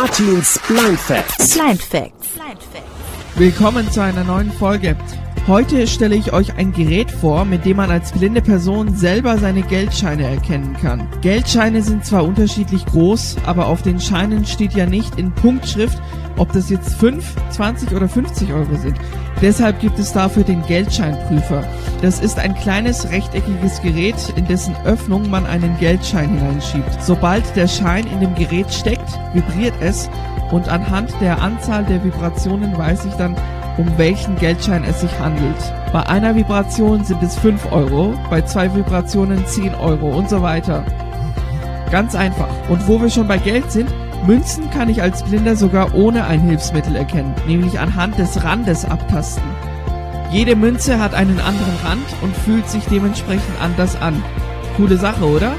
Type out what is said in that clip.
Artins Blind Facts. Blind Facts. Willkommen zu einer neuen Folge. Heute stelle ich euch ein Gerät vor, mit dem man als blinde Person selber seine Geldscheine erkennen kann. Geldscheine sind zwar unterschiedlich groß, aber auf den Scheinen steht ja nicht in Punktschrift, ob das jetzt 5, 20 oder 50 Euro sind. Deshalb gibt es dafür den Geldscheinprüfer. Das ist ein kleines rechteckiges Gerät, in dessen Öffnung man einen Geldschein hineinschiebt. Sobald der Schein in dem Gerät steckt, vibriert es und anhand der Anzahl der Vibrationen weiß ich dann, um welchen Geldschein es sich handelt. Bei einer Vibration sind es 5 Euro, bei zwei Vibrationen 10 Euro und so weiter. Ganz einfach. Und wo wir schon bei Geld sind, Münzen kann ich als Blinder sogar ohne ein Hilfsmittel erkennen, nämlich anhand des Randes abtasten. Jede Münze hat einen anderen Rand und fühlt sich dementsprechend anders an. Coole Sache, oder?